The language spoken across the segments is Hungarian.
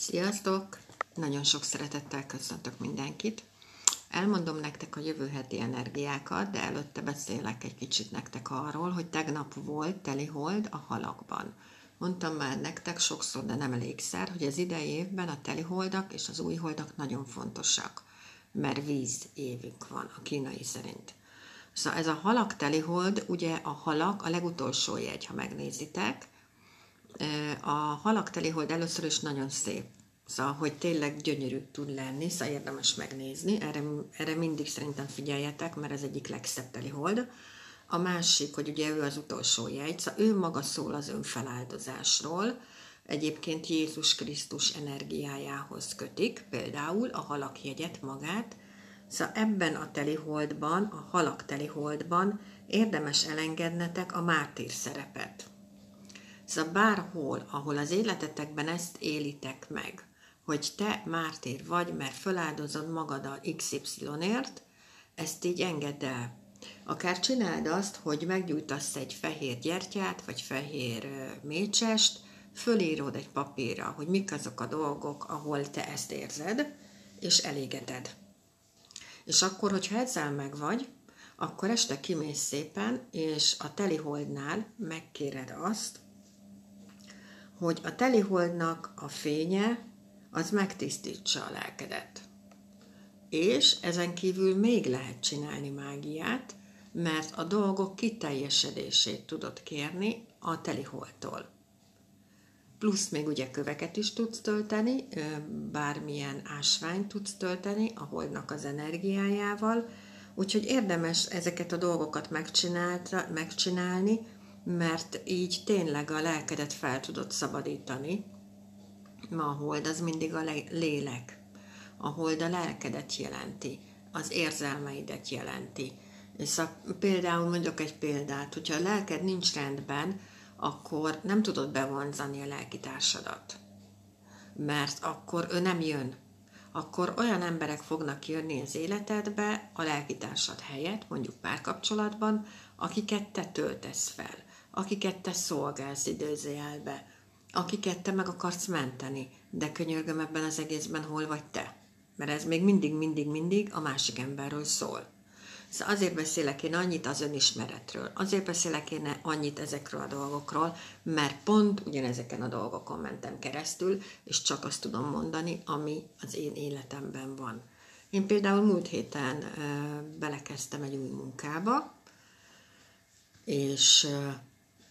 Sziasztok! Nagyon sok szeretettel köszöntök mindenkit. Elmondom nektek a jövő heti energiákat, de előtte beszélek egy kicsit nektek arról, hogy tegnap volt telihold a halakban. Mondtam már nektek sokszor, de nem elégszer, hogy az idei évben a teliholdak és az újholdak nagyon fontosak, mert víz évünk van a kínai szerint. Szóval ez a halak telihold, ugye a halak a legutolsó jegy, ha megnézitek, a halak telihold először is nagyon szép. Szóval, hogy tényleg gyönyörű tud lenni, szóval érdemes megnézni. Erre, erre mindig szerintem figyeljetek, mert ez egyik legszebb telihold. A másik, hogy ugye ő az utolsó jegy, szóval ő maga szól az önfeláldozásról, egyébként Jézus Krisztus energiájához kötik, például a halak jegyet magát, Szóval ebben a teliholdban, a halak teliholdban érdemes elengednetek a mártír szerepet. Szóval bárhol, ahol az életetekben ezt élitek meg, hogy te mártír vagy, mert feláldozod magad a XY-ért, ezt így engedd el. Akár csináld azt, hogy meggyújtasz egy fehér gyertyát, vagy fehér mécsest, fölírod egy papírra, hogy mik azok a dolgok, ahol te ezt érzed, és elégeted. És akkor, hogyha ezzel meg vagy, akkor este kimész szépen, és a teliholdnál megkéred azt, hogy a teliholdnak a fénye az megtisztítsa a lelkedet. És ezen kívül még lehet csinálni mágiát, mert a dolgok kiteljesedését tudod kérni a teliholtól. Plusz még ugye köveket is tudsz tölteni, bármilyen ásványt tudsz tölteni a holdnak az energiájával, úgyhogy érdemes ezeket a dolgokat megcsinálni, mert így tényleg a lelkedet fel tudod szabadítani. Ma a hold az mindig a lélek. A hold a lelkedet jelenti, az érzelmeidet jelenti. És a, például mondok egy példát, hogyha a lelked nincs rendben, akkor nem tudod bevonzani a lelkitársadat. Mert akkor ő nem jön. Akkor olyan emberek fognak jönni az életedbe a lelkitársad helyett, mondjuk párkapcsolatban, akiket te töltesz fel akiket te szolgálsz időzőjelbe, akiket te meg akarsz menteni, de könyörgöm ebben az egészben hol vagy te. Mert ez még mindig, mindig, mindig a másik emberről szól. Szóval azért beszélek én annyit az önismeretről, azért beszélek én annyit ezekről a dolgokról, mert pont ugyanezeken a dolgokon mentem keresztül, és csak azt tudom mondani, ami az én életemben van. Én például múlt héten belekezdtem egy új munkába, és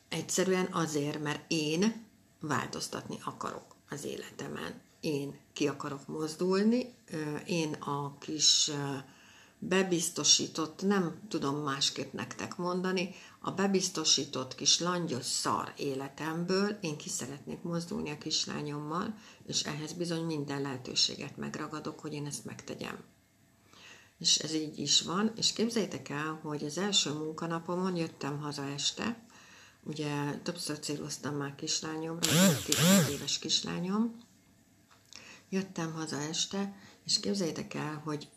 Egyszerűen azért, mert én változtatni akarok az életemen. Én ki akarok mozdulni, én a kis bebiztosított, nem tudom másképp nektek mondani, a bebiztosított kis langyos szar életemből én ki szeretnék mozdulni a kislányommal, és ehhez bizony minden lehetőséget megragadok, hogy én ezt megtegyem. És ez így is van, és képzeljétek el, hogy az első munkanapomon jöttem haza este, Ugye többször céloztam már kislányomra, 11 éves kislányom. Jöttem haza este, és képzeljétek el, hogy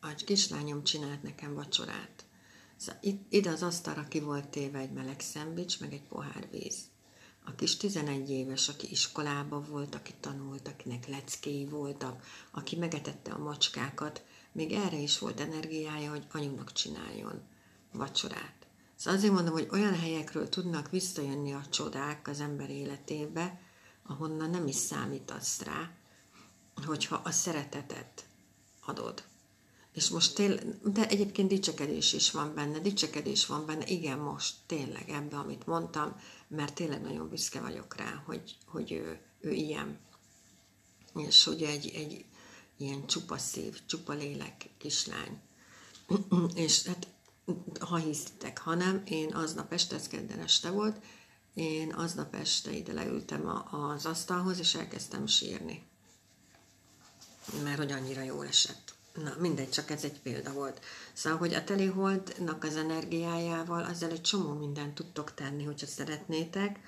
a kislányom csinált nekem vacsorát. Szóval itt, ide az asztalra ki volt téve egy meleg szendvics, meg egy pohár víz. A kis 11 éves, aki iskolába volt, aki tanult, akinek leckéi voltak, aki megetette a macskákat, még erre is volt energiája, hogy anyunak csináljon vacsorát. Szóval azért mondom, hogy olyan helyekről tudnak visszajönni a csodák az ember életébe, ahonnan nem is számítasz rá, hogyha a szeretetet adod. És most tényleg, de egyébként dicsekedés is van benne, dicsekedés van benne, igen, most tényleg ebbe, amit mondtam, mert tényleg nagyon büszke vagyok rá, hogy, hogy ő, ő ilyen. És hogy egy, egy ilyen csupa szív, csupa lélek kislány. és hát ha hiszitek, hanem én aznap este, ez kedden este volt, én aznap este ide leültem az asztalhoz, és elkezdtem sírni. Mert hogy annyira jól esett. Na, mindegy, csak ez egy példa volt. Szóval, hogy a teliholdnak az energiájával azzal egy csomó mindent tudtok tenni, hogyha szeretnétek.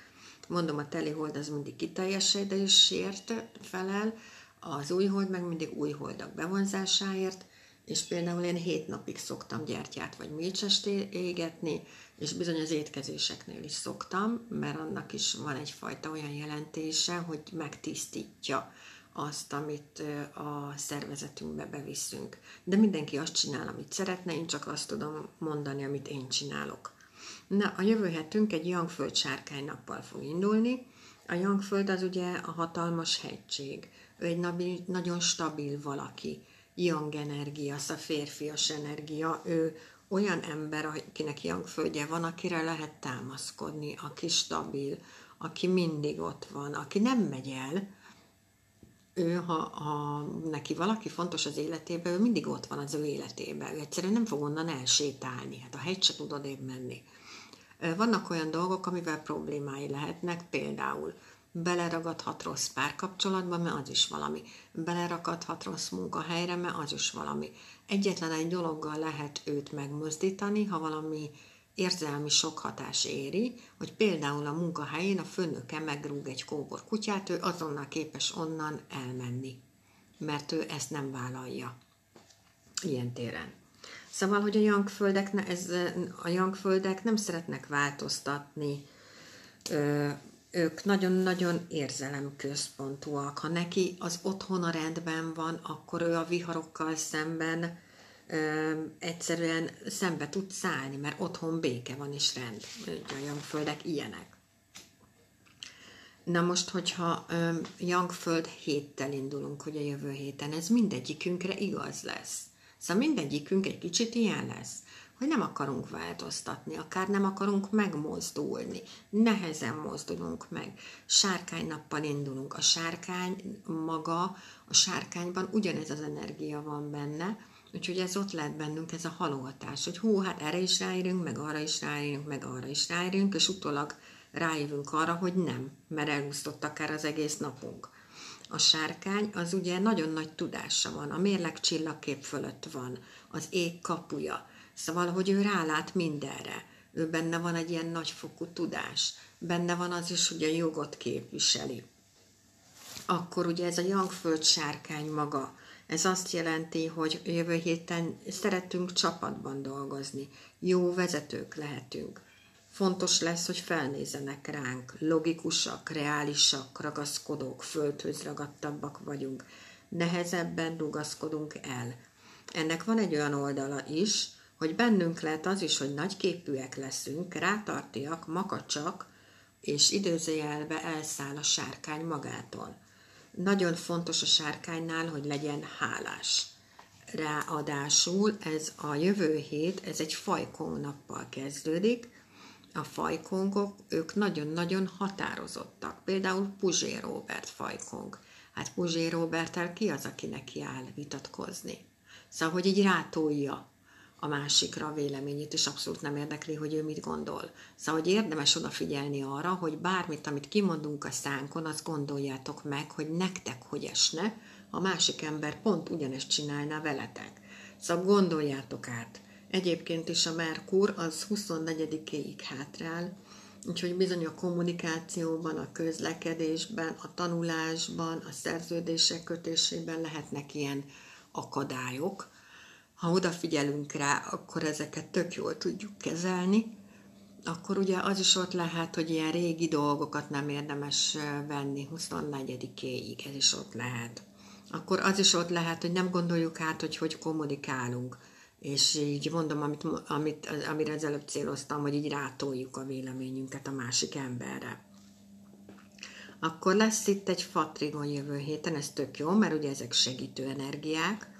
Mondom, a telihold az mindig kiteljesedésért felel, az újhold meg mindig újholdak bevonzásáért, és például én hét napig szoktam gyertyát vagy mécsest égetni, és bizony az étkezéseknél is szoktam, mert annak is van egyfajta olyan jelentése, hogy megtisztítja azt, amit a szervezetünkbe beviszünk. De mindenki azt csinál, amit szeretne, én csak azt tudom mondani, amit én csinálok. Na, a jövő hetünk egy Youngföld sárkány nappal fog indulni. A Youngföld az ugye a hatalmas hegység. Ő egy nagyon stabil valaki. Young energia, a férfias energia. Ő olyan ember, akinek Youngföldje van, akire lehet támaszkodni, aki stabil, aki mindig ott van, aki nem megy el, ő, ha, ha neki valaki fontos az életében, ő mindig ott van az ő életében. Ő egyszerűen nem fog onnan elsétálni. Hát a hegy se tud odébb menni. Vannak olyan dolgok, amivel problémái lehetnek, például beleragadhat rossz párkapcsolatba, mert az is valami. Beleragadhat rossz munkahelyre, mert az is valami. Egyetlen egy dologgal lehet őt megmozdítani, ha valami érzelmi sok hatás éri, hogy például a munkahelyén a főnöke megrúg egy kóbor kutyát, ő azonnal képes onnan elmenni, mert ő ezt nem vállalja ilyen téren. Szóval, hogy a jangföldek, ez, a jangföldek nem szeretnek változtatni, ők nagyon-nagyon érzelemközpontúak. Ha neki az otthona rendben van, akkor ő a viharokkal szemben egyszerűen szembe tud szállni, mert otthon béke van és rend. A jangföldek ilyenek. Na most, hogyha Jangföld héttel indulunk, a jövő héten, ez mindegyikünkre igaz lesz. Szóval mindegyikünk egy kicsit ilyen lesz, hogy nem akarunk változtatni, akár nem akarunk megmozdulni, nehezen mozdulunk meg. Sárkány nappal indulunk. A sárkány maga, a sárkányban ugyanez az energia van benne, Úgyhogy ez ott lehet bennünk, ez a halóhatás, hogy hú, hát erre is ráérünk, meg arra is ráérünk, meg arra is ráérünk, és utólag rájövünk arra, hogy nem, mert elúsztott akár az egész napunk. A sárkány az ugye nagyon nagy tudása van, a mérleg csillagkép fölött van, az ég kapuja, szóval, hogy ő rálát mindenre. Ő benne van egy ilyen nagyfokú tudás. Benne van az is, hogy a jogot képviseli. Akkor ugye ez a Youngföld sárkány maga, ez azt jelenti, hogy jövő héten szeretünk csapatban dolgozni, jó vezetők lehetünk. Fontos lesz, hogy felnézenek ránk, logikusak, reálisak, ragaszkodók, földhöz ragadtabbak vagyunk. Nehezebben rugaszkodunk el. Ennek van egy olyan oldala is, hogy bennünk lehet az is, hogy nagyképűek leszünk, rátartiak, makacsak, és időzőjelbe elszáll a sárkány magától. Nagyon fontos a sárkánynál, hogy legyen hálás. Ráadásul ez a jövő hét, ez egy fajkong nappal kezdődik. A fajkongok, ők nagyon-nagyon határozottak. Például Puzsé Robert fajkong. Hát Puzsé Roberttel ki az, aki neki áll vitatkozni? Szóval, hogy így rátolja a másikra a véleményét, és abszolút nem érdekli, hogy ő mit gondol. Szóval, hogy érdemes odafigyelni arra, hogy bármit, amit kimondunk a szánkon, azt gondoljátok meg, hogy nektek hogy esne, a másik ember pont ugyanezt csinálna veletek. Szóval gondoljátok át. Egyébként is a Merkur az 24-éig hátrál, úgyhogy bizony a kommunikációban, a közlekedésben, a tanulásban, a szerződések kötésében lehetnek ilyen akadályok, ha odafigyelünk rá, akkor ezeket tök jól tudjuk kezelni, akkor ugye az is ott lehet, hogy ilyen régi dolgokat nem érdemes venni 24-éig, ez is ott lehet. Akkor az is ott lehet, hogy nem gondoljuk át, hogy hogy kommunikálunk. És így mondom, amit, amit, amire ezelőtt céloztam, hogy így rátoljuk a véleményünket a másik emberre. Akkor lesz itt egy fatrigon jövő héten, ez tök jó, mert ugye ezek segítő energiák,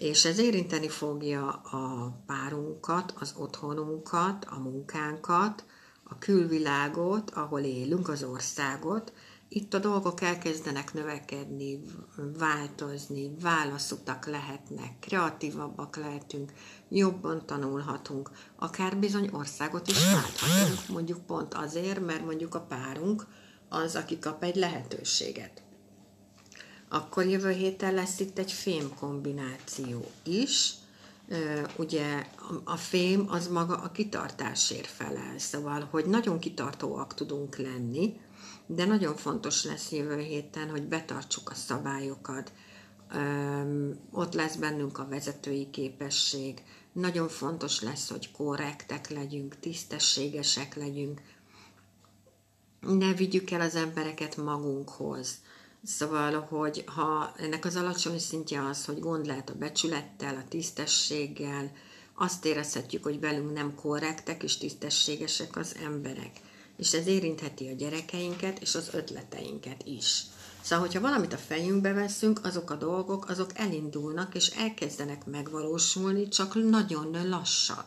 és ez érinteni fogja a párunkat, az otthonunkat, a munkánkat, a külvilágot, ahol élünk, az országot. Itt a dolgok elkezdenek növekedni, változni, válaszutak lehetnek, kreatívabbak lehetünk, jobban tanulhatunk, akár bizony országot is válthatunk, mondjuk pont azért, mert mondjuk a párunk az, aki kap egy lehetőséget. Akkor jövő héten lesz itt egy fém kombináció is. Ugye a fém az maga a kitartásért felel, szóval, hogy nagyon kitartóak tudunk lenni, de nagyon fontos lesz jövő héten, hogy betartsuk a szabályokat, ott lesz bennünk a vezetői képesség, nagyon fontos lesz, hogy korrektek legyünk, tisztességesek legyünk, ne vigyük el az embereket magunkhoz, Szóval, hogy ha ennek az alacsony szintje az, hogy gond lehet a becsülettel, a tisztességgel, azt érezhetjük, hogy velünk nem korrektek és tisztességesek az emberek. És ez érintheti a gyerekeinket és az ötleteinket is. Szóval, hogyha valamit a fejünkbe veszünk, azok a dolgok, azok elindulnak és elkezdenek megvalósulni, csak nagyon lassan.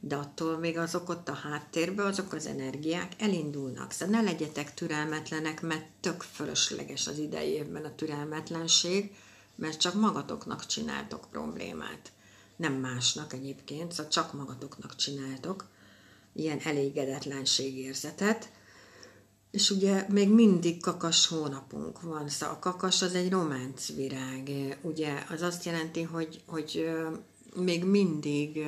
De attól még azok ott a háttérben, azok az energiák elindulnak. Szóval ne legyetek türelmetlenek, mert tök fölösleges az idei évben a türelmetlenség, mert csak magatoknak csináltok problémát. Nem másnak egyébként, szóval csak magatoknak csináltok ilyen érzetet. És ugye még mindig kakas hónapunk van, szóval a kakas az egy románcvirág, ugye az azt jelenti, hogy, hogy még mindig,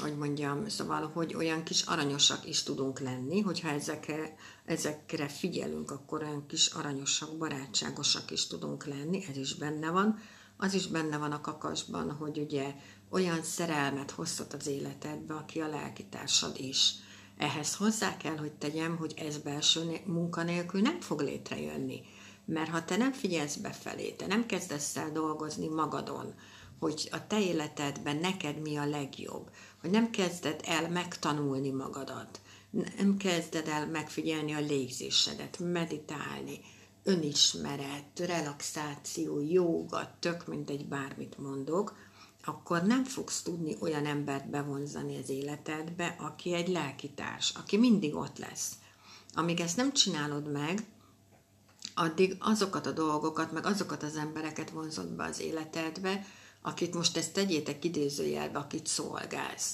hogy mondjam, szóval, hogy olyan kis aranyosak is tudunk lenni, hogyha ezekre, ezekre figyelünk, akkor olyan kis aranyosak, barátságosak is tudunk lenni, ez is benne van. Az is benne van a kakasban, hogy ugye olyan szerelmet hozhat az életedbe, aki a lelkitársad is ehhez hozzá kell, hogy tegyem, hogy ez belső munkanélkül nem fog létrejönni. Mert ha te nem figyelsz befelé, te nem kezdesz el dolgozni magadon, hogy a te életedben neked mi a legjobb, hogy nem kezded el megtanulni magadat, nem kezded el megfigyelni a légzésedet, meditálni, önismeret, relaxáció, jóga, tök mindegy bármit mondok, akkor nem fogsz tudni olyan embert bevonzani az életedbe, aki egy lelkitárs, aki mindig ott lesz. Amíg ezt nem csinálod meg, addig azokat a dolgokat, meg azokat az embereket vonzod be az életedbe, akit most ezt tegyétek idézőjelbe, akit szolgálsz,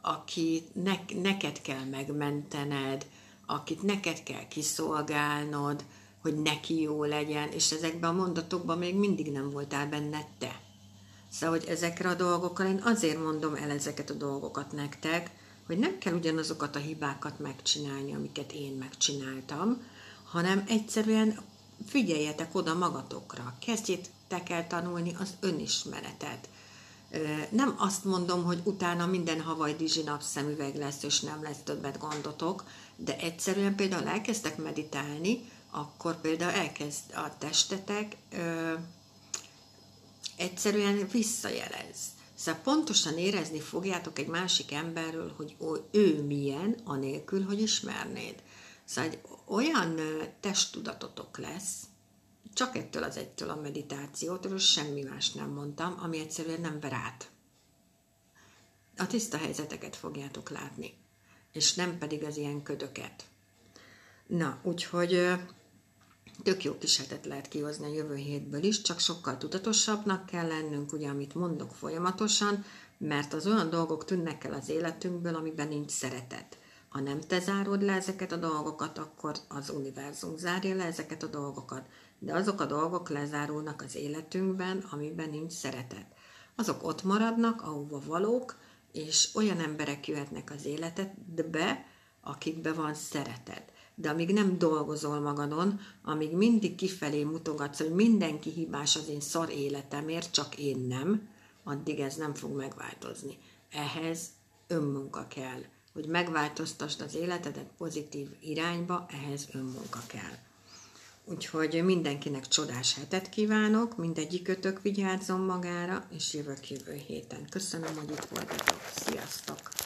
akit ne, neked kell megmentened, akit neked kell kiszolgálnod, hogy neki jó legyen, és ezekben a mondatokban még mindig nem voltál benne te. Szóval, hogy ezekre a dolgokkal én azért mondom el ezeket a dolgokat nektek, hogy nem kell ugyanazokat a hibákat megcsinálni, amiket én megcsináltam, hanem egyszerűen figyeljetek oda magatokra, kezdjétek el tanulni az önismeretet. Nem azt mondom, hogy utána minden havaj dizsi napszemüveg lesz, és nem lesz többet gondotok, de egyszerűen például elkezdtek meditálni, akkor például elkezd a testetek egyszerűen visszajelez. Szóval pontosan érezni fogjátok egy másik emberről, hogy ő milyen, anélkül, hogy ismernéd. Szóval egy olyan testtudatotok lesz, csak ettől az egytől a meditációtól, semmi más nem mondtam, ami egyszerűen nem ver át. A tiszta helyzeteket fogjátok látni, és nem pedig az ilyen ködöket. Na, úgyhogy tök jó kis hetet lehet kihozni a jövő hétből is, csak sokkal tudatosabbnak kell lennünk, ugye, amit mondok folyamatosan, mert az olyan dolgok tűnnek el az életünkből, amiben nincs szeretet. Ha nem te zárod le ezeket a dolgokat, akkor az univerzum zárja le ezeket a dolgokat. De azok a dolgok lezárulnak az életünkben, amiben nincs szeretet. Azok ott maradnak, ahova valók, és olyan emberek jöhetnek az életedbe, akikbe van szeretet de amíg nem dolgozol magadon, amíg mindig kifelé mutogatsz, hogy mindenki hibás az én szar életemért, csak én nem, addig ez nem fog megváltozni. Ehhez önmunka kell. Hogy megváltoztasd az életedet pozitív irányba, ehhez önmunka kell. Úgyhogy mindenkinek csodás hetet kívánok, mindegyikötök vigyázzon magára, és jövök jövő héten. Köszönöm, hogy itt voltatok. Sziasztok!